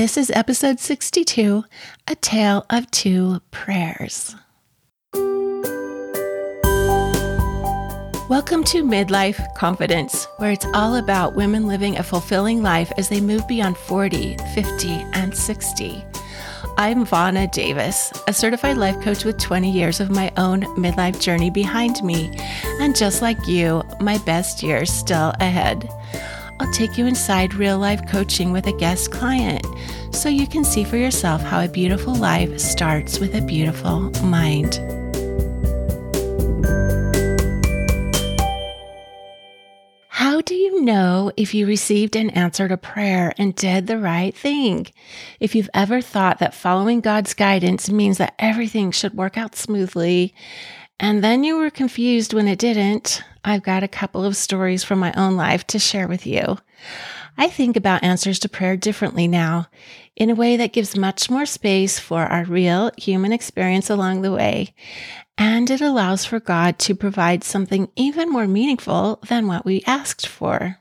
This is episode 62 A Tale of Two Prayers. Welcome to Midlife Confidence, where it's all about women living a fulfilling life as they move beyond 40, 50, and 60. I'm Vana Davis, a certified life coach with 20 years of my own midlife journey behind me. And just like you, my best years still ahead. I'll take you inside real life coaching with a guest client so you can see for yourself how a beautiful life starts with a beautiful mind. How do you know if you received an answer to prayer and did the right thing? If you've ever thought that following God's guidance means that everything should work out smoothly and then you were confused when it didn't, I've got a couple of stories from my own life to share with you. I think about answers to prayer differently now, in a way that gives much more space for our real human experience along the way, and it allows for God to provide something even more meaningful than what we asked for.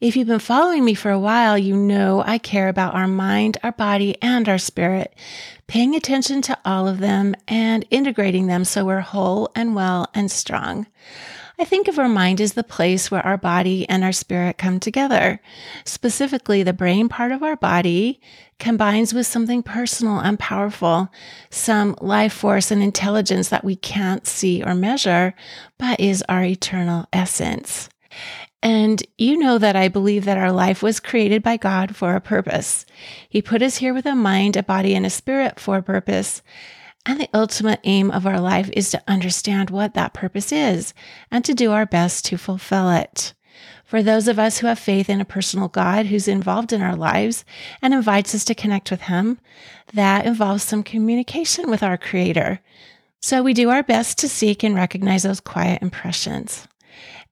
If you've been following me for a while, you know I care about our mind, our body, and our spirit, paying attention to all of them and integrating them so we're whole and well and strong. I think of our mind as the place where our body and our spirit come together. Specifically, the brain part of our body combines with something personal and powerful, some life force and intelligence that we can't see or measure, but is our eternal essence. And you know that I believe that our life was created by God for a purpose. He put us here with a mind, a body, and a spirit for a purpose. And the ultimate aim of our life is to understand what that purpose is and to do our best to fulfill it. For those of us who have faith in a personal God who's involved in our lives and invites us to connect with Him, that involves some communication with our Creator. So we do our best to seek and recognize those quiet impressions.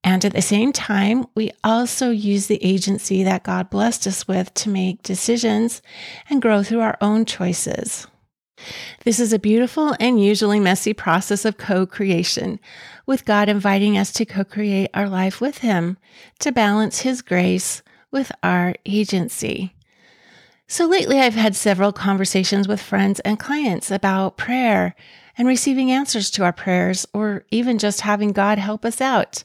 And at the same time, we also use the agency that God blessed us with to make decisions and grow through our own choices. This is a beautiful and usually messy process of co creation, with God inviting us to co create our life with Him to balance His grace with our agency. So lately, I've had several conversations with friends and clients about prayer and receiving answers to our prayers, or even just having God help us out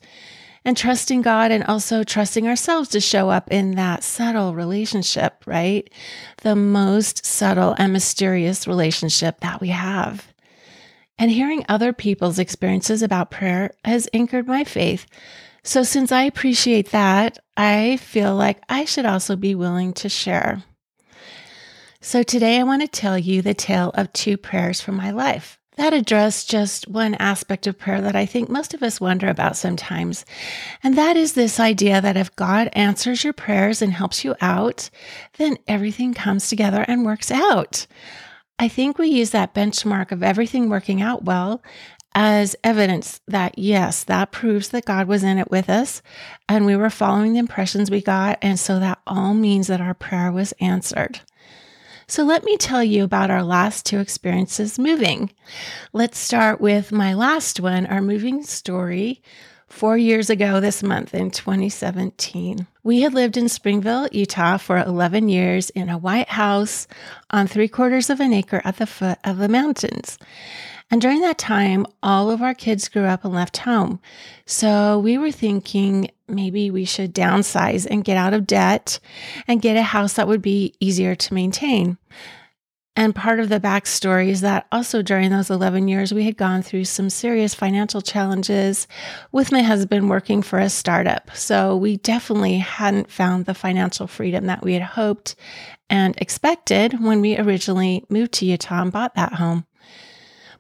and trusting God and also trusting ourselves to show up in that subtle relationship, right? The most subtle and mysterious relationship that we have. And hearing other people's experiences about prayer has anchored my faith. So, since I appreciate that, I feel like I should also be willing to share. So, today I want to tell you the tale of two prayers from my life that addressed just one aspect of prayer that I think most of us wonder about sometimes. And that is this idea that if God answers your prayers and helps you out, then everything comes together and works out. I think we use that benchmark of everything working out well as evidence that, yes, that proves that God was in it with us and we were following the impressions we got. And so that all means that our prayer was answered. So let me tell you about our last two experiences moving. Let's start with my last one, our moving story. Four years ago this month in 2017. We had lived in Springville, Utah for 11 years in a white house on three quarters of an acre at the foot of the mountains. And during that time, all of our kids grew up and left home. So we were thinking maybe we should downsize and get out of debt and get a house that would be easier to maintain. And part of the backstory is that also during those 11 years, we had gone through some serious financial challenges with my husband working for a startup. So we definitely hadn't found the financial freedom that we had hoped and expected when we originally moved to Utah and bought that home.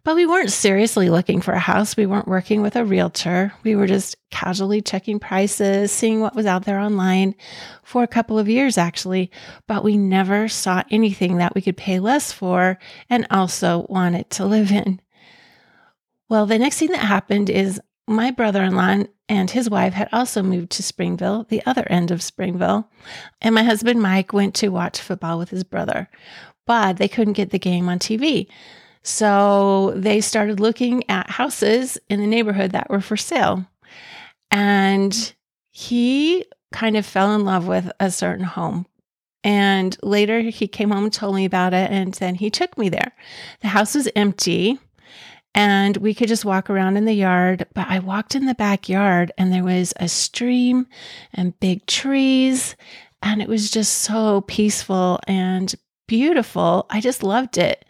But we weren't seriously looking for a house. We weren't working with a realtor. We were just casually checking prices, seeing what was out there online for a couple of years, actually. But we never saw anything that we could pay less for and also wanted to live in. Well, the next thing that happened is my brother in law and his wife had also moved to Springville, the other end of Springville. And my husband, Mike, went to watch football with his brother, but they couldn't get the game on TV. So they started looking at houses in the neighborhood that were for sale. And he kind of fell in love with a certain home. And later he came home and told me about it. And then he took me there. The house was empty and we could just walk around in the yard. But I walked in the backyard and there was a stream and big trees. And it was just so peaceful and beautiful. I just loved it.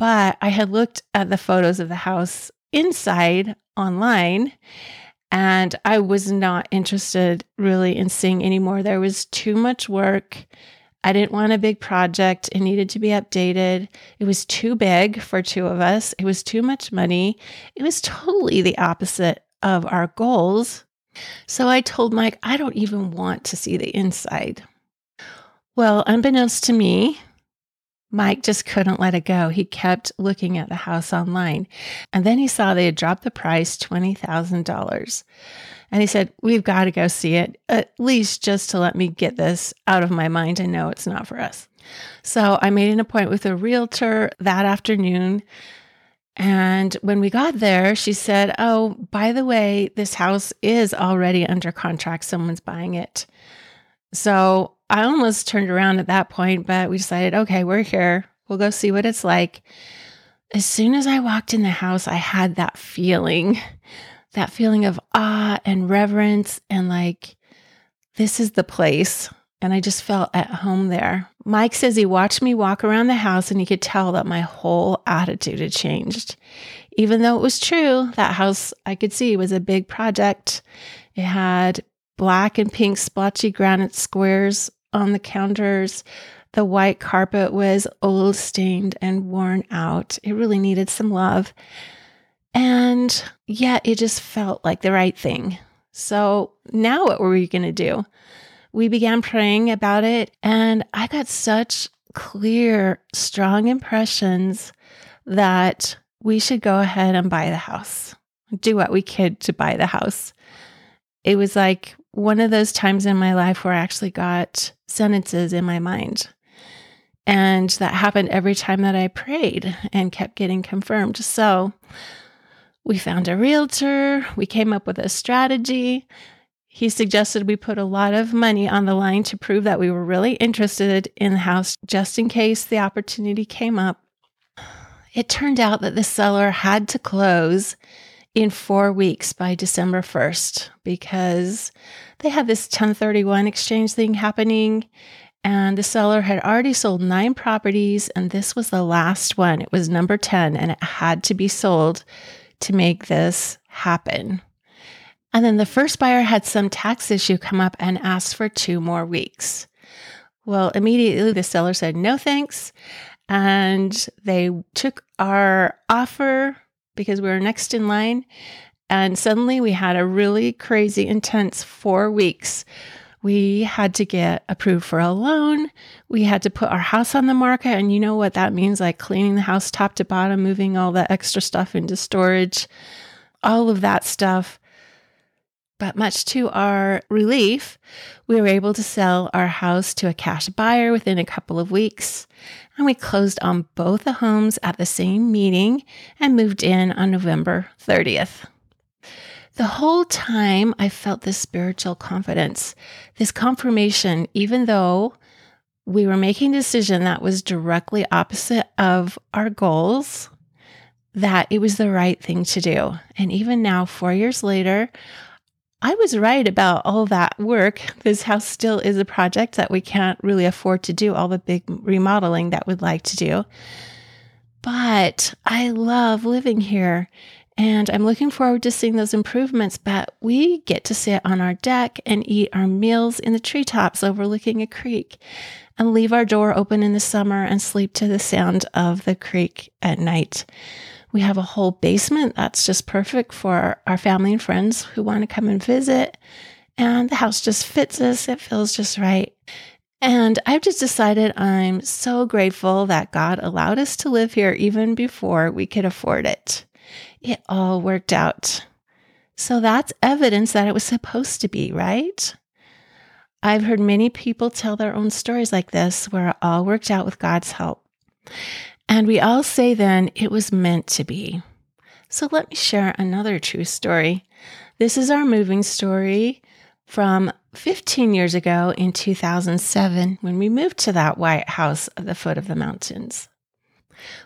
But I had looked at the photos of the house inside online and I was not interested really in seeing anymore. There was too much work. I didn't want a big project. It needed to be updated. It was too big for two of us. It was too much money. It was totally the opposite of our goals. So I told Mike, I don't even want to see the inside. Well, unbeknownst to me, Mike just couldn't let it go. He kept looking at the house online. And then he saw they had dropped the price $20,000. And he said, We've got to go see it, at least just to let me get this out of my mind and know it's not for us. So I made an appointment with a realtor that afternoon. And when we got there, she said, Oh, by the way, this house is already under contract. Someone's buying it. So I almost turned around at that point, but we decided, okay, we're here. We'll go see what it's like. As soon as I walked in the house, I had that feeling, that feeling of awe and reverence, and like, this is the place. And I just felt at home there. Mike says he watched me walk around the house and he could tell that my whole attitude had changed. Even though it was true, that house I could see was a big project. It had black and pink splotchy granite squares on the counters. The white carpet was old, stained, and worn out. It really needed some love. And yet it just felt like the right thing. So now what were we going to do? We began praying about it, and I got such clear, strong impressions that we should go ahead and buy the house, do what we could to buy the house. It was like one of those times in my life where I actually got sentences in my mind. And that happened every time that I prayed and kept getting confirmed. So we found a realtor, we came up with a strategy. He suggested we put a lot of money on the line to prove that we were really interested in the house just in case the opportunity came up. It turned out that the seller had to close in four weeks by December 1st because they had this 1031 exchange thing happening. And the seller had already sold nine properties, and this was the last one. It was number 10, and it had to be sold to make this happen. And then the first buyer had some tax issue come up and asked for two more weeks. Well, immediately the seller said no thanks. And they took our offer because we were next in line. And suddenly we had a really crazy, intense four weeks. We had to get approved for a loan. We had to put our house on the market. And you know what that means like cleaning the house top to bottom, moving all the extra stuff into storage, all of that stuff. But much to our relief, we were able to sell our house to a cash buyer within a couple of weeks. And we closed on both the homes at the same meeting and moved in on November 30th. The whole time I felt this spiritual confidence, this confirmation, even though we were making a decision that was directly opposite of our goals, that it was the right thing to do. And even now, four years later, I was right about all that work. This house still is a project that we can't really afford to do all the big remodeling that we'd like to do. But I love living here and I'm looking forward to seeing those improvements. But we get to sit on our deck and eat our meals in the treetops overlooking a creek and leave our door open in the summer and sleep to the sound of the creek at night. We have a whole basement that's just perfect for our family and friends who want to come and visit. And the house just fits us, it feels just right. And I've just decided I'm so grateful that God allowed us to live here even before we could afford it. It all worked out. So that's evidence that it was supposed to be, right? I've heard many people tell their own stories like this where it all worked out with God's help. And we all say then it was meant to be. So let me share another true story. This is our moving story from 15 years ago in 2007 when we moved to that white house at the foot of the mountains.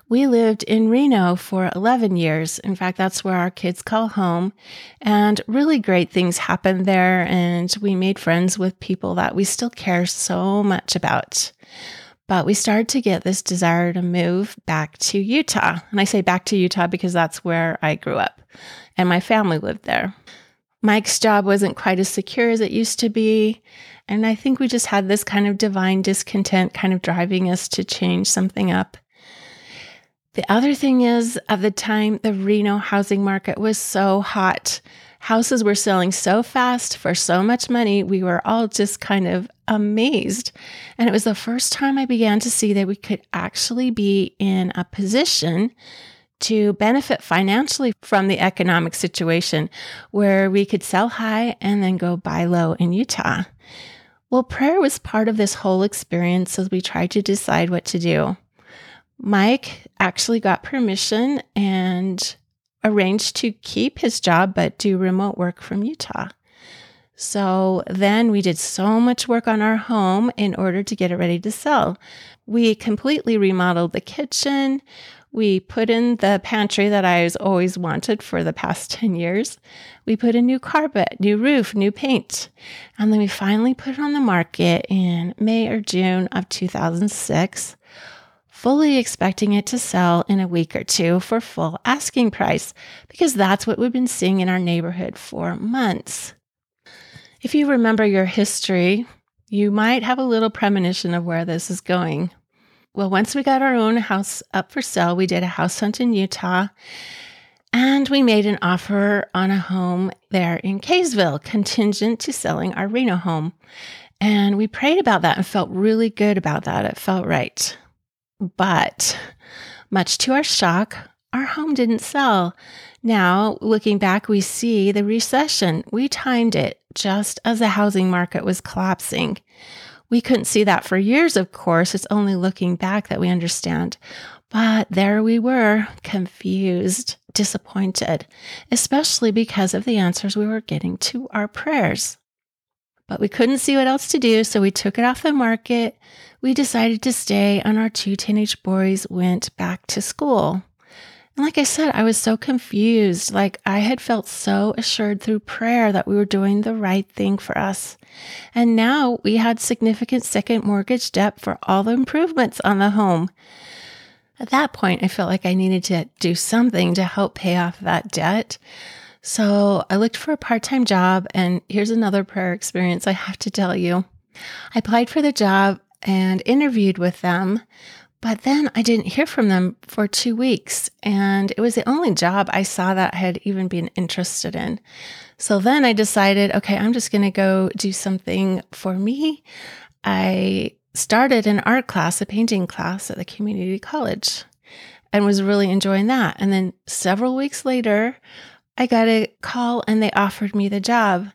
We lived in Reno for 11 years. In fact, that's where our kids call home. And really great things happened there. And we made friends with people that we still care so much about. But we started to get this desire to move back to Utah. And I say back to Utah because that's where I grew up and my family lived there. Mike's job wasn't quite as secure as it used to be. And I think we just had this kind of divine discontent kind of driving us to change something up. The other thing is, at the time, the Reno housing market was so hot. Houses were selling so fast for so much money. We were all just kind of amazed. And it was the first time I began to see that we could actually be in a position to benefit financially from the economic situation where we could sell high and then go buy low in Utah. Well, prayer was part of this whole experience as we tried to decide what to do. Mike actually got permission and arranged to keep his job but do remote work from Utah. So then we did so much work on our home in order to get it ready to sell. We completely remodeled the kitchen. We put in the pantry that I was always wanted for the past 10 years. We put in new carpet, new roof, new paint. And then we finally put it on the market in May or June of 2006 fully expecting it to sell in a week or two for full asking price because that's what we've been seeing in our neighborhood for months. If you remember your history, you might have a little premonition of where this is going. Well, once we got our own house up for sale, we did a house hunt in Utah and we made an offer on a home there in Kaysville, contingent to selling our Reno home. And we prayed about that and felt really good about that. It felt right. But much to our shock, our home didn't sell. Now, looking back, we see the recession. We timed it just as the housing market was collapsing. We couldn't see that for years, of course. It's only looking back that we understand. But there we were, confused, disappointed, especially because of the answers we were getting to our prayers. But we couldn't see what else to do, so we took it off the market. We decided to stay, and our two teenage boys went back to school. And like I said, I was so confused. Like I had felt so assured through prayer that we were doing the right thing for us. And now we had significant second mortgage debt for all the improvements on the home. At that point, I felt like I needed to do something to help pay off that debt. So I looked for a part time job, and here's another prayer experience I have to tell you. I applied for the job and interviewed with them, but then I didn't hear from them for two weeks. And it was the only job I saw that I had even been interested in. So then I decided, okay, I'm just going to go do something for me. I started an art class, a painting class at the community college, and was really enjoying that. And then several weeks later, I got a call and they offered me the job.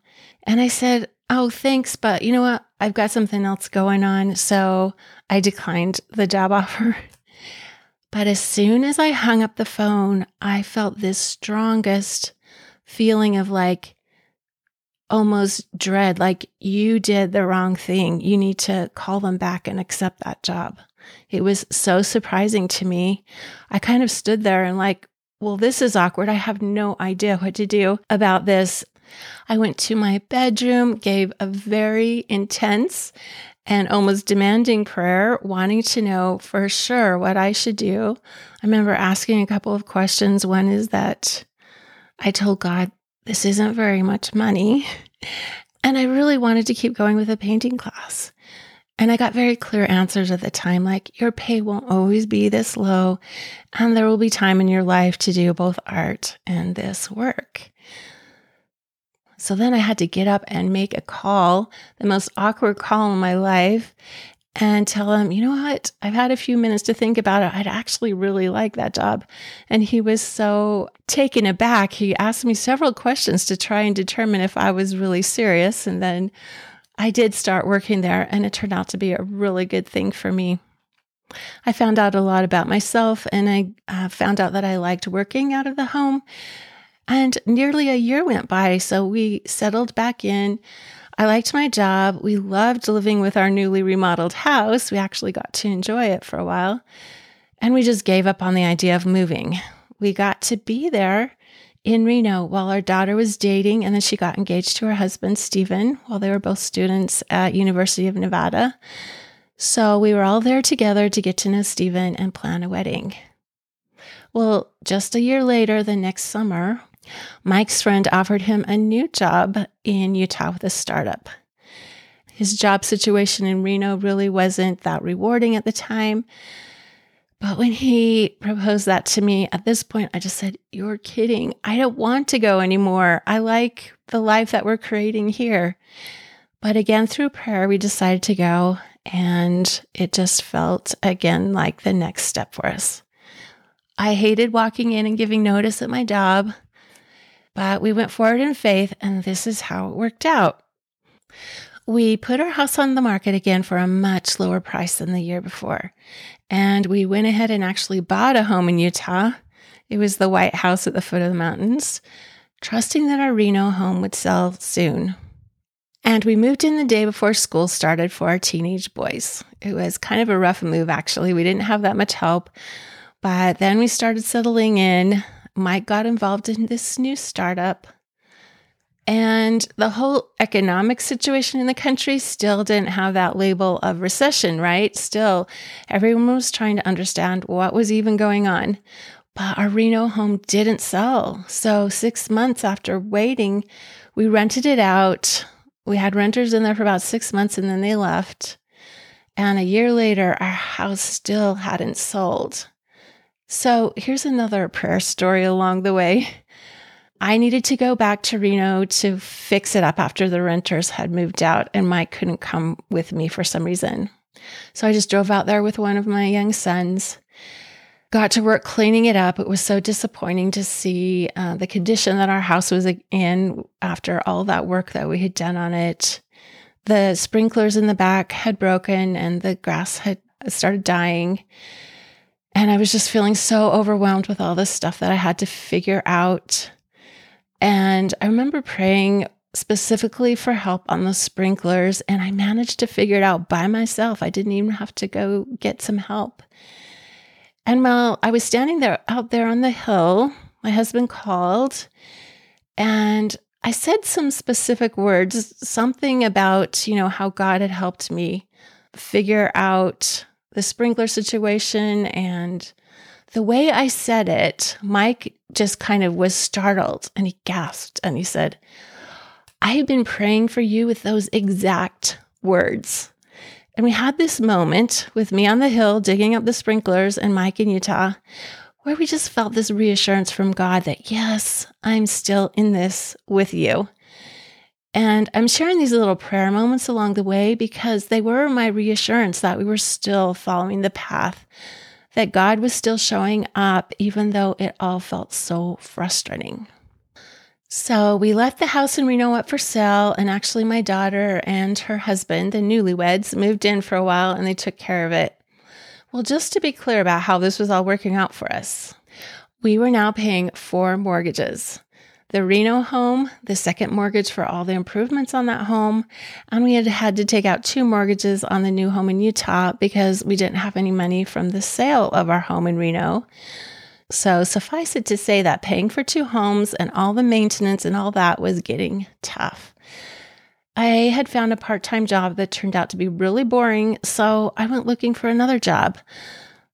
And I said, Oh, thanks, but you know what? I've got something else going on. So I declined the job offer. But as soon as I hung up the phone, I felt this strongest feeling of like almost dread, like you did the wrong thing. You need to call them back and accept that job. It was so surprising to me. I kind of stood there and like, well, this is awkward. I have no idea what to do about this. I went to my bedroom, gave a very intense and almost demanding prayer, wanting to know for sure what I should do. I remember asking a couple of questions. One is that I told God, this isn't very much money. And I really wanted to keep going with the painting class. And I got very clear answers at the time, like your pay won't always be this low, and there will be time in your life to do both art and this work. So then I had to get up and make a call, the most awkward call in my life, and tell him, you know what? I've had a few minutes to think about it. I'd actually really like that job. And he was so taken aback. He asked me several questions to try and determine if I was really serious. And then I did start working there, and it turned out to be a really good thing for me. I found out a lot about myself, and I uh, found out that I liked working out of the home. And nearly a year went by, so we settled back in. I liked my job. We loved living with our newly remodeled house. We actually got to enjoy it for a while. And we just gave up on the idea of moving. We got to be there in Reno while our daughter was dating and then she got engaged to her husband Stephen while they were both students at University of Nevada. So we were all there together to get to know Stephen and plan a wedding. Well, just a year later, the next summer, Mike's friend offered him a new job in Utah with a startup. His job situation in Reno really wasn't that rewarding at the time. But when he proposed that to me at this point, I just said, You're kidding. I don't want to go anymore. I like the life that we're creating here. But again, through prayer, we decided to go. And it just felt again like the next step for us. I hated walking in and giving notice at my job, but we went forward in faith, and this is how it worked out. We put our house on the market again for a much lower price than the year before. And we went ahead and actually bought a home in Utah. It was the white house at the foot of the mountains, trusting that our Reno home would sell soon. And we moved in the day before school started for our teenage boys. It was kind of a rough move, actually. We didn't have that much help. But then we started settling in. Mike got involved in this new startup. And the whole economic situation in the country still didn't have that label of recession, right? Still, everyone was trying to understand what was even going on. But our Reno home didn't sell. So, six months after waiting, we rented it out. We had renters in there for about six months and then they left. And a year later, our house still hadn't sold. So here's another prayer story along the way. I needed to go back to Reno to fix it up after the renters had moved out, and Mike couldn't come with me for some reason. So I just drove out there with one of my young sons. Got to work cleaning it up. It was so disappointing to see uh, the condition that our house was in after all that work that we had done on it. The sprinklers in the back had broken and the grass had started dying. And I was just feeling so overwhelmed with all this stuff that I had to figure out. And I remember praying specifically for help on the sprinklers, and I managed to figure it out by myself. I didn't even have to go get some help. And while I was standing there out there on the hill, my husband called and I said some specific words, something about, you know, how God had helped me figure out the sprinkler situation and the way I said it, Mike just kind of was startled and he gasped and he said, I have been praying for you with those exact words. And we had this moment with me on the hill digging up the sprinklers and Mike in Utah where we just felt this reassurance from God that, yes, I'm still in this with you. And I'm sharing these little prayer moments along the way because they were my reassurance that we were still following the path, that God was still showing up, even though it all felt so frustrating. So we left the house in Reno up for sale, and actually, my daughter and her husband, the newlyweds, moved in for a while and they took care of it. Well, just to be clear about how this was all working out for us, we were now paying four mortgages the Reno home, the second mortgage for all the improvements on that home, and we had had to take out two mortgages on the new home in Utah because we didn't have any money from the sale of our home in Reno. So, suffice it to say that paying for two homes and all the maintenance and all that was getting tough. I had found a part time job that turned out to be really boring, so I went looking for another job.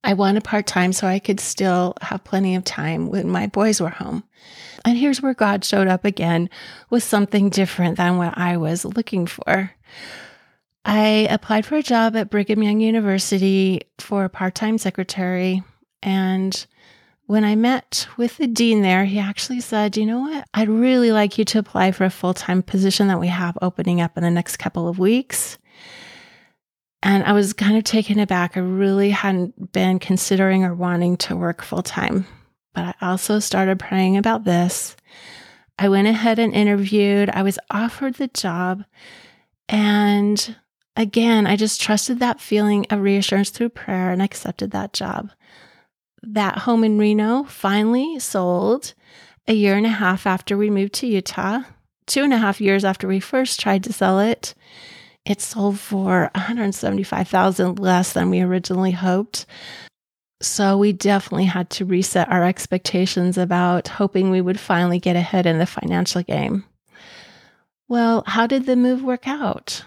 I wanted part time so I could still have plenty of time when my boys were home. And here's where God showed up again with something different than what I was looking for. I applied for a job at Brigham Young University for a part time secretary. And when I met with the dean there, he actually said, You know what? I'd really like you to apply for a full time position that we have opening up in the next couple of weeks. And I was kind of taken aback. I really hadn't been considering or wanting to work full time but I also started praying about this. I went ahead and interviewed. I was offered the job. And again, I just trusted that feeling of reassurance through prayer and accepted that job. That home in Reno finally sold a year and a half after we moved to Utah. two and a half years after we first tried to sell it, it sold for 175,000 less than we originally hoped. So we definitely had to reset our expectations about hoping we would finally get ahead in the financial game. Well, how did the move work out?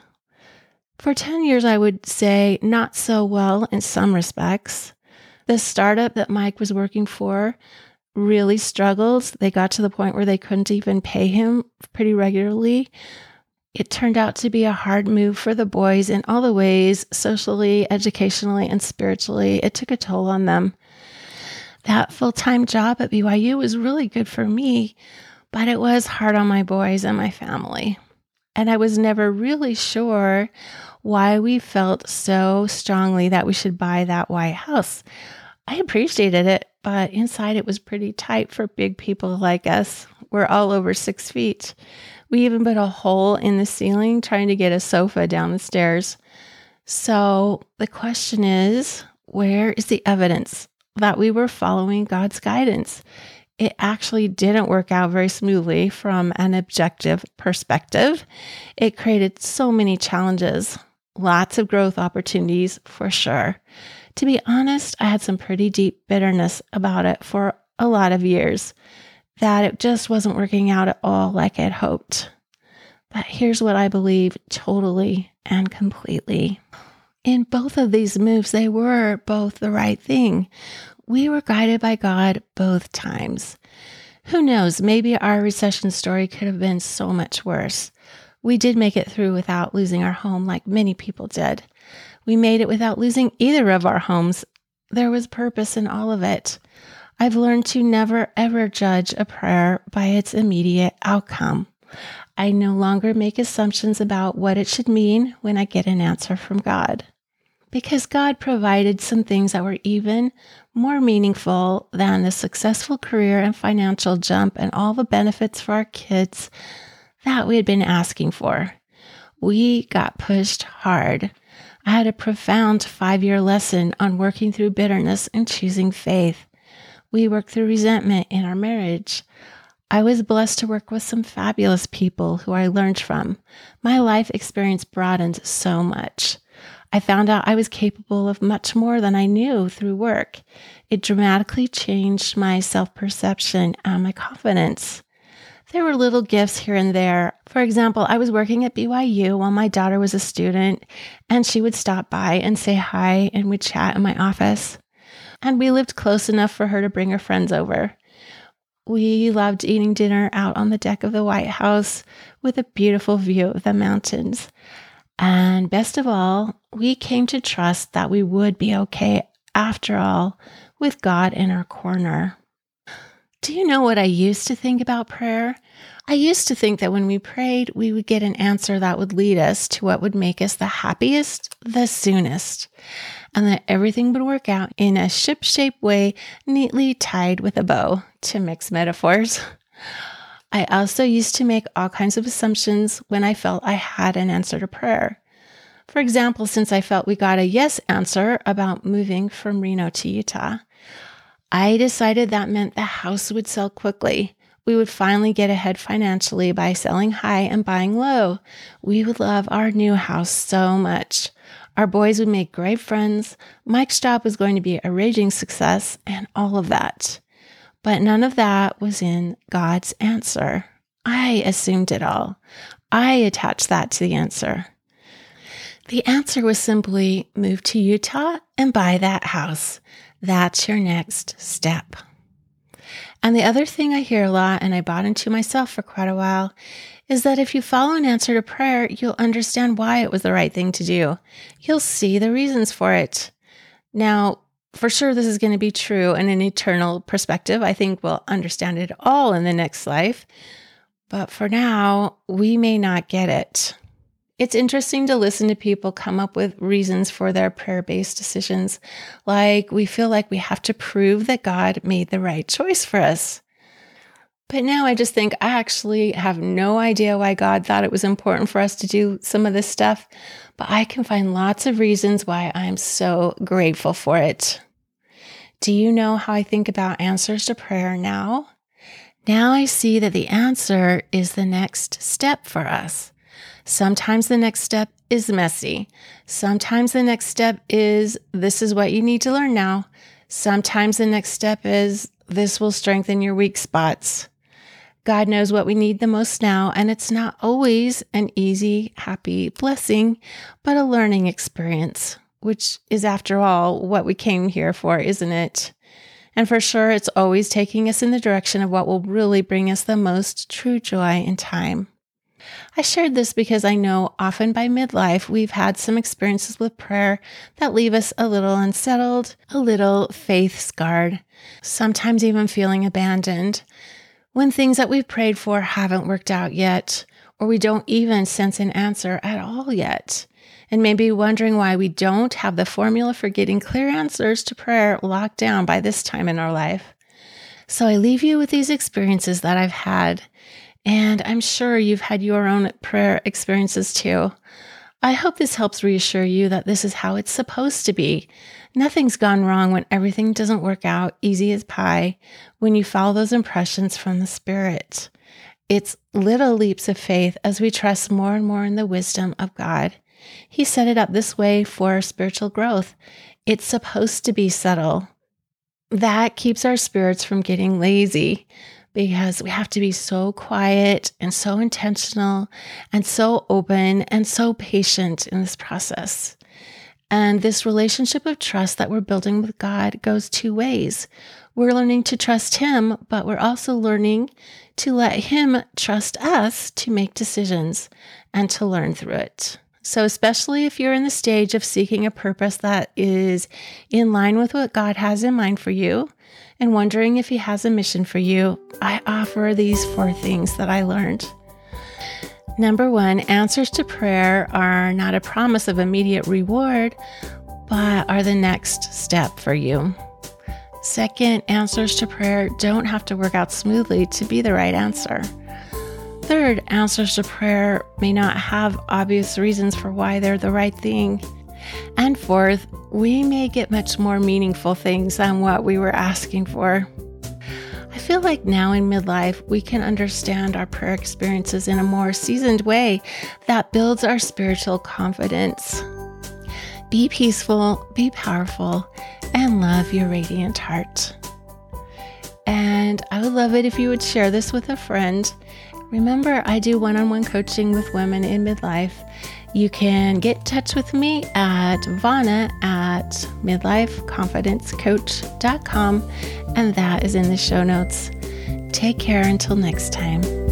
For 10 years, I would say not so well in some respects. The startup that Mike was working for really struggled. They got to the point where they couldn't even pay him pretty regularly. It turned out to be a hard move for the boys in all the ways socially, educationally, and spiritually. It took a toll on them. That full time job at BYU was really good for me, but it was hard on my boys and my family. And I was never really sure why we felt so strongly that we should buy that White House. I appreciated it, but inside it was pretty tight for big people like us. We're all over six feet. We even put a hole in the ceiling trying to get a sofa down the stairs. So the question is where is the evidence that we were following God's guidance? It actually didn't work out very smoothly from an objective perspective. It created so many challenges, lots of growth opportunities for sure. To be honest, I had some pretty deep bitterness about it for a lot of years, that it just wasn't working out at all like I'd hoped. But here's what I believe totally and completely. In both of these moves, they were both the right thing. We were guided by God both times. Who knows, maybe our recession story could have been so much worse. We did make it through without losing our home like many people did. We made it without losing either of our homes. There was purpose in all of it. I've learned to never ever judge a prayer by its immediate outcome. I no longer make assumptions about what it should mean when I get an answer from God. Because God provided some things that were even more meaningful than the successful career and financial jump and all the benefits for our kids that we had been asking for. We got pushed hard I had a profound five year lesson on working through bitterness and choosing faith. We worked through resentment in our marriage. I was blessed to work with some fabulous people who I learned from. My life experience broadened so much. I found out I was capable of much more than I knew through work. It dramatically changed my self perception and my confidence. There were little gifts here and there. For example, I was working at BYU while my daughter was a student, and she would stop by and say hi and we'd chat in my office. And we lived close enough for her to bring her friends over. We loved eating dinner out on the deck of the White House with a beautiful view of the mountains. And best of all, we came to trust that we would be okay after all with God in our corner. Do you know what I used to think about prayer? I used to think that when we prayed, we would get an answer that would lead us to what would make us the happiest the soonest, and that everything would work out in a ship shaped way, neatly tied with a bow, to mix metaphors. I also used to make all kinds of assumptions when I felt I had an answer to prayer. For example, since I felt we got a yes answer about moving from Reno to Utah, I decided that meant the house would sell quickly. We would finally get ahead financially by selling high and buying low. We would love our new house so much. Our boys would make great friends. Mike's job was going to be a raging success, and all of that. But none of that was in God's answer. I assumed it all. I attached that to the answer. The answer was simply move to Utah and buy that house. That's your next step. And the other thing I hear a lot, and I bought into myself for quite a while, is that if you follow an answer to prayer, you'll understand why it was the right thing to do. You'll see the reasons for it. Now, for sure, this is going to be true in an eternal perspective. I think we'll understand it all in the next life. But for now, we may not get it. It's interesting to listen to people come up with reasons for their prayer based decisions. Like we feel like we have to prove that God made the right choice for us. But now I just think I actually have no idea why God thought it was important for us to do some of this stuff, but I can find lots of reasons why I'm so grateful for it. Do you know how I think about answers to prayer now? Now I see that the answer is the next step for us. Sometimes the next step is messy. Sometimes the next step is this is what you need to learn now. Sometimes the next step is this will strengthen your weak spots. God knows what we need the most now, and it's not always an easy, happy blessing, but a learning experience, which is, after all, what we came here for, isn't it? And for sure, it's always taking us in the direction of what will really bring us the most true joy in time. I shared this because I know often by midlife we've had some experiences with prayer that leave us a little unsettled, a little faith scarred, sometimes even feeling abandoned. When things that we've prayed for haven't worked out yet, or we don't even sense an answer at all yet, and maybe wondering why we don't have the formula for getting clear answers to prayer locked down by this time in our life. So I leave you with these experiences that I've had and I'm sure you've had your own prayer experiences too. I hope this helps reassure you that this is how it's supposed to be. Nothing's gone wrong when everything doesn't work out easy as pie when you follow those impressions from the Spirit. It's little leaps of faith as we trust more and more in the wisdom of God. He set it up this way for spiritual growth. It's supposed to be subtle. That keeps our spirits from getting lazy because we have to be so quiet and so intentional and so open and so patient in this process. And this relationship of trust that we're building with God goes two ways. We're learning to trust Him, but we're also learning to let Him trust us to make decisions and to learn through it. So, especially if you're in the stage of seeking a purpose that is in line with what God has in mind for you, and wondering if He has a mission for you, I offer these four things that I learned. Number one, answers to prayer are not a promise of immediate reward, but are the next step for you. Second, answers to prayer don't have to work out smoothly to be the right answer. Third, answers to prayer may not have obvious reasons for why they're the right thing. And fourth, we may get much more meaningful things than what we were asking for. I feel like now in midlife, we can understand our prayer experiences in a more seasoned way that builds our spiritual confidence. Be peaceful, be powerful, and love your radiant heart. And I would love it if you would share this with a friend. Remember, I do one on one coaching with women in midlife you can get in touch with me at Vana at midlifeconfidencecoach.com, and that is in the show notes. Take care until next time.